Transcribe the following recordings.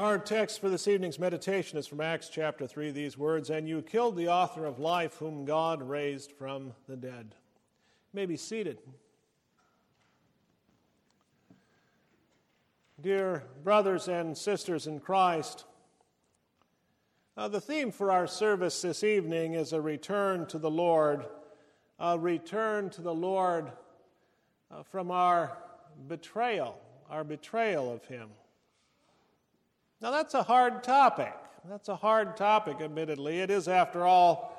Our text for this evening's meditation is from Acts chapter 3, these words And you killed the author of life, whom God raised from the dead. You may be seated. Dear brothers and sisters in Christ, uh, the theme for our service this evening is a return to the Lord, a return to the Lord uh, from our betrayal, our betrayal of Him. Now, that's a hard topic. That's a hard topic, admittedly. It is, after all,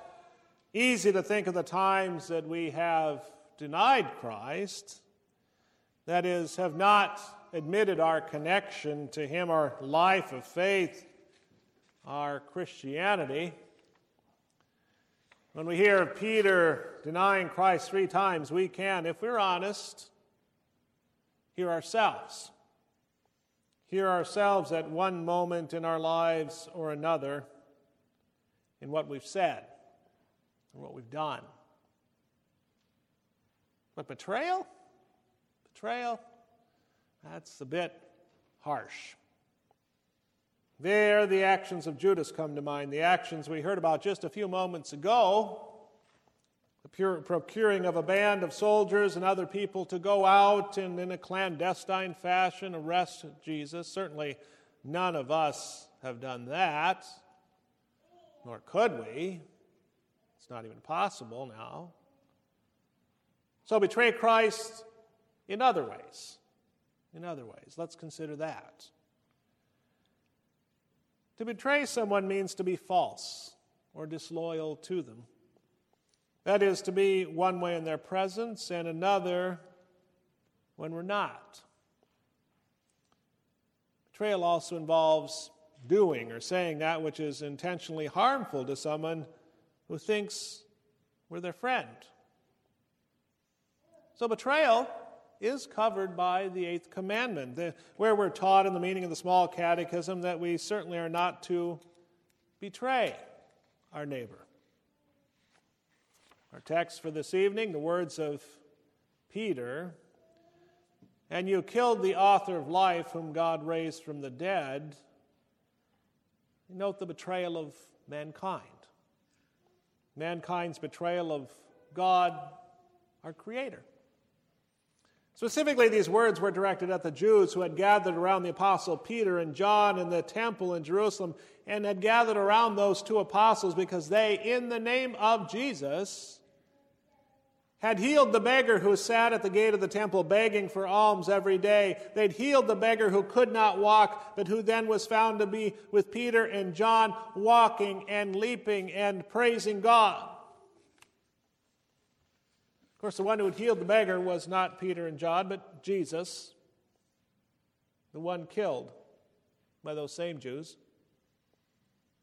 easy to think of the times that we have denied Christ, that is, have not admitted our connection to Him, our life of faith, our Christianity. When we hear of Peter denying Christ three times, we can, if we're honest, hear ourselves hear ourselves at one moment in our lives or another in what we've said and what we've done. But betrayal? Betrayal? That's a bit harsh. There, the actions of Judas come to mind, the actions we heard about just a few moments ago the procuring of a band of soldiers and other people to go out and in a clandestine fashion arrest Jesus. Certainly, none of us have done that, nor could we. It's not even possible now. So, betray Christ in other ways. In other ways. Let's consider that. To betray someone means to be false or disloyal to them. That is, to be one way in their presence and another when we're not. Betrayal also involves doing or saying that which is intentionally harmful to someone who thinks we're their friend. So, betrayal is covered by the eighth commandment, where we're taught in the meaning of the small catechism that we certainly are not to betray our neighbor. Our text for this evening, the words of Peter And you killed the author of life, whom God raised from the dead. Note the betrayal of mankind. Mankind's betrayal of God, our Creator. Specifically, these words were directed at the Jews who had gathered around the apostle Peter and John in the temple in Jerusalem and had gathered around those two apostles because they, in the name of Jesus, had healed the beggar who sat at the gate of the temple begging for alms every day. They'd healed the beggar who could not walk, but who then was found to be with Peter and John walking and leaping and praising God. Of course, the one who had healed the beggar was not Peter and John, but Jesus, the one killed by those same Jews.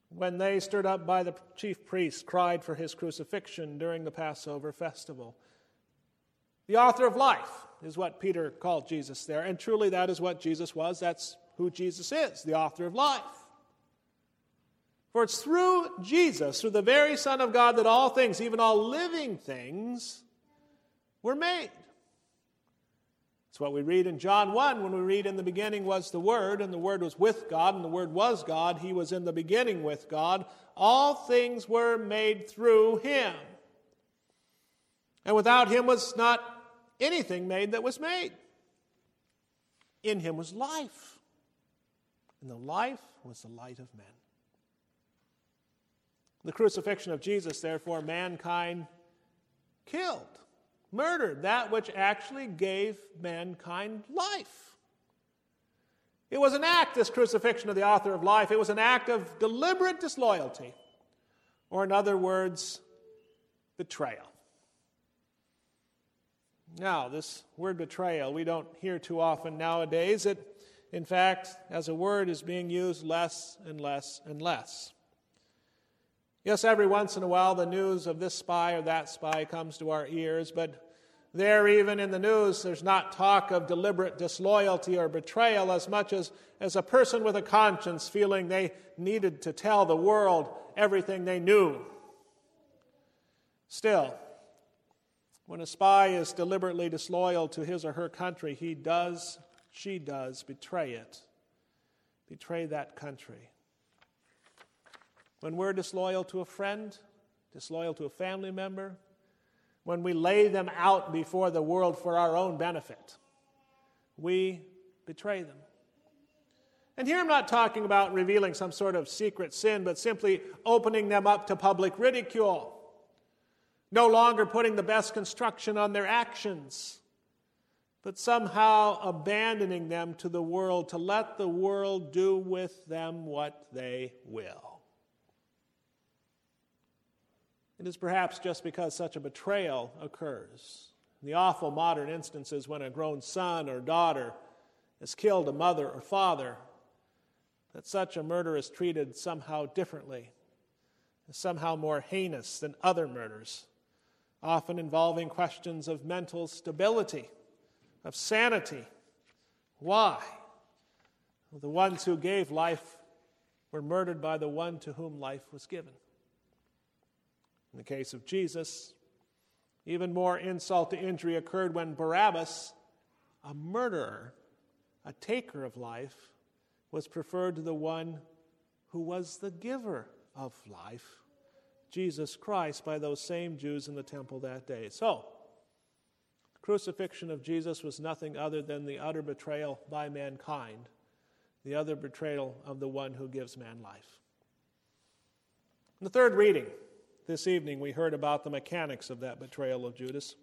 When they, stirred up by the chief priests, cried for his crucifixion during the Passover festival. The author of life is what Peter called Jesus there. And truly, that is what Jesus was. That's who Jesus is, the author of life. For it's through Jesus, through the very Son of God, that all things, even all living things, were made. It's what we read in John 1 when we read, In the beginning was the Word, and the Word was with God, and the Word was God. He was in the beginning with God. All things were made through Him. And without him was not anything made that was made. In him was life, and the life was the light of men. The crucifixion of Jesus, therefore, mankind killed, murdered that which actually gave mankind life. It was an act, this crucifixion of the author of life. It was an act of deliberate disloyalty, or in other words, betrayal. Now, this word betrayal, we don't hear too often nowadays. It, in fact, as a word, is being used less and less and less. Yes, every once in a while the news of this spy or that spy comes to our ears, but there, even in the news, there's not talk of deliberate disloyalty or betrayal as much as, as a person with a conscience feeling they needed to tell the world everything they knew. Still, when a spy is deliberately disloyal to his or her country, he does, she does betray it. betray that country. When we're disloyal to a friend, disloyal to a family member, when we lay them out before the world for our own benefit, we betray them. And here I'm not talking about revealing some sort of secret sin, but simply opening them up to public ridicule. No longer putting the best construction on their actions, but somehow abandoning them to the world to let the world do with them what they will. It is perhaps just because such a betrayal occurs. The awful modern instances when a grown son or daughter has killed a mother or father, that such a murder is treated somehow differently, somehow more heinous than other murders, often involving questions of mental stability, of sanity. Why? The ones who gave life were murdered by the one to whom life was given. In the case of Jesus, even more insult to injury occurred when Barabbas, a murderer, a taker of life, was preferred to the one who was the giver of life, Jesus Christ, by those same Jews in the temple that day. So, the crucifixion of Jesus was nothing other than the utter betrayal by mankind, the other betrayal of the one who gives man life. In the third reading, this evening we heard about the mechanics of that betrayal of Judas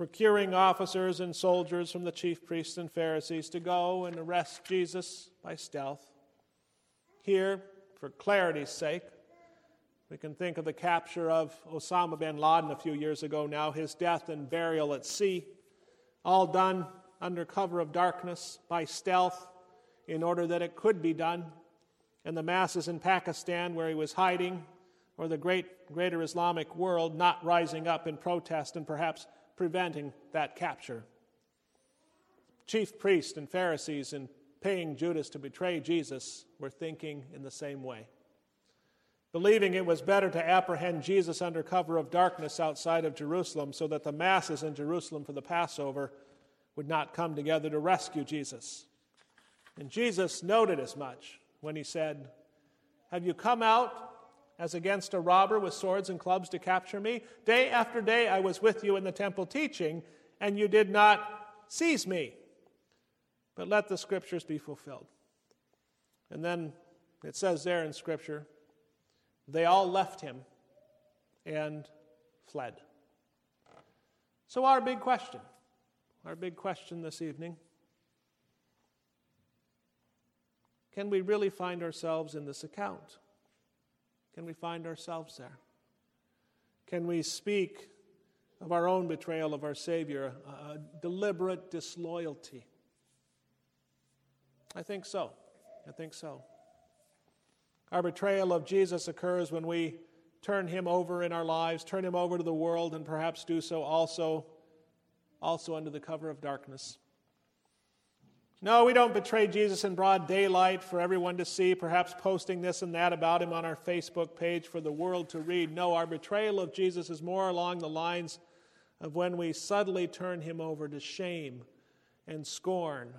procuring officers and soldiers from the chief priests and Pharisees to go and arrest Jesus by stealth. Here, for clarity's sake, we can think of the capture of Osama bin Laden a few years ago now, his death and burial at sea, all done under cover of darkness by stealth in order that it could be done. And the masses in Pakistan, where he was hiding, or the great, greater Islamic world not rising up in protest and perhaps preventing that capture. Chief priests and Pharisees, in paying Judas to betray Jesus, were thinking in the same way. Believing it was better to apprehend Jesus under cover of darkness outside of Jerusalem so that the masses in Jerusalem for the Passover would not come together to rescue Jesus. And Jesus noted as much when he said, Have you come out as against a robber with swords and clubs to capture me. Day after day I was with you in the temple teaching, and you did not seize me. But let the scriptures be fulfilled. And then it says there in scripture, they all left him and fled. So, our big question, our big question this evening can we really find ourselves in this account? Can we find ourselves there? Can we speak of our own betrayal of our Savior, a, deliberate disloyalty? I think so. I think so. Our betrayal of Jesus occurs when we turn him over in our lives, turn him over to the world, and perhaps do so also, also under the cover of darkness. No, we don't betray Jesus in broad daylight for everyone to see, perhaps posting this and that about him on our Facebook page for the world to read. No, our betrayal of Jesus is more along the lines of when we subtly turn him over to shame and scorn,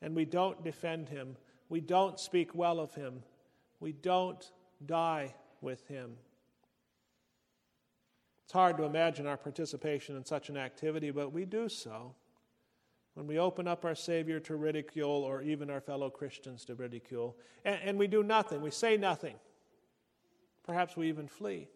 and we don't defend him, we don't speak well of him, we don't die with him. It's hard to imagine our participation in such an activity, but we do so when we open up our Savior to ridicule or even our fellow Christians to ridicule, and, and, we do nothing, we say nothing. Perhaps we even flee.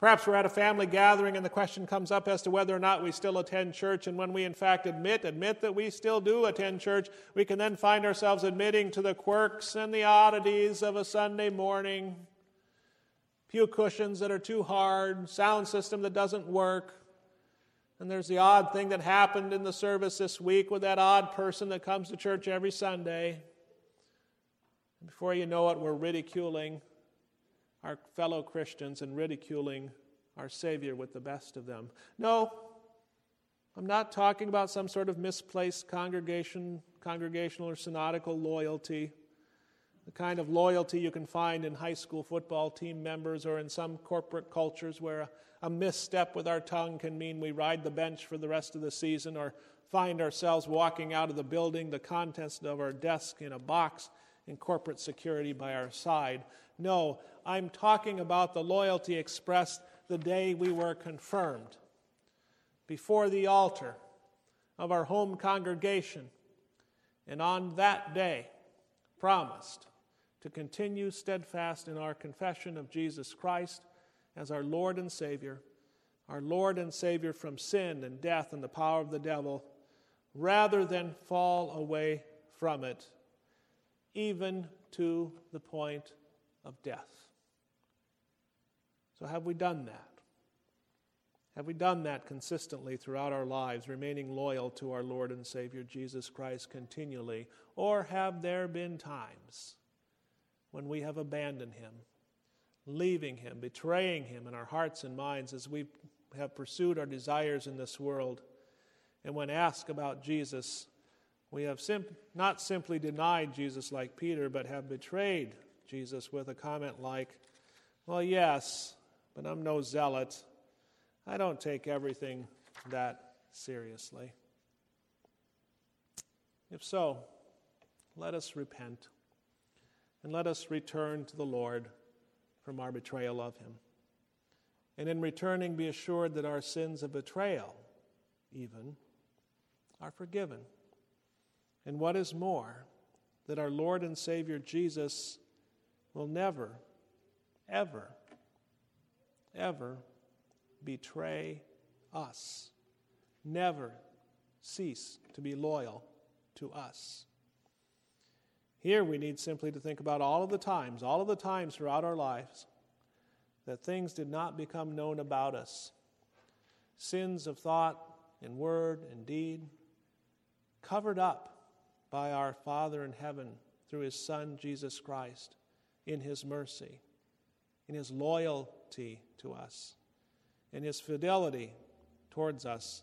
Perhaps we're at a family gathering and the question comes up as to whether or not we still attend church, and when we in fact admit, admit that we still do attend church, we can then find ourselves admitting to the quirks and the oddities of a Sunday morning. Pew cushions that are too hard, sound system that doesn't work, and there's the odd thing that happened in the service this week with that odd person that comes to church every Sunday. Before you know it, we're ridiculing our fellow Christians and ridiculing our Savior with the best of them. No, I'm not talking about some sort of misplaced congregation, congregational or synodical loyalty, the kind of loyalty you can find in high school football team members or in some corporate cultures where a, a misstep with our tongue can mean we ride the bench for the rest of the season or find ourselves walking out of the building, the contents of our desk in a box, and corporate security by our side. No, I'm talking about the loyalty expressed the day we were confirmed before the altar of our home congregation, and on that day promised to continue steadfast in our confession of Jesus Christ as our Lord and Savior, our Lord and Savior from sin and death and the power of the devil, rather than fall away from it, even to the point of death. So, have we done that? Have we done that consistently throughout our lives, remaining loyal to our Lord and Savior Jesus Christ continually? Or have there been times when we have abandoned Him, leaving Him, betraying Him in our hearts and minds as we have pursued our desires in this world? And when asked about Jesus, we have sim- not simply denied Jesus like Peter, but have betrayed Jesus with a comment like, Well, yes, but I'm no zealot. I don't take everything that seriously. If so, let us repent and let us return to the Lord from our betrayal of Him. And in returning, be assured that our sins of betrayal, even, are forgiven. And what is more, that our Lord and Savior Jesus will never, ever, ever betray us, never cease to be loyal to us. Here we need simply to think about all of the times, all of the times throughout our lives that things did not become known about us. Sins of thought and word and deed covered up by our Father in heaven through his Son, Jesus Christ, in his mercy, in his loyalty to us, in his fidelity towards us,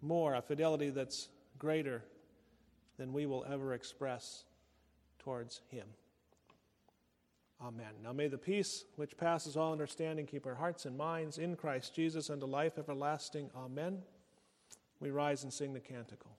more, a fidelity that's greater than we will ever express towards him. Amen. Now may the peace which passes all understanding keep our hearts and minds in Christ Jesus unto life everlasting. Amen. We rise and sing the canticle.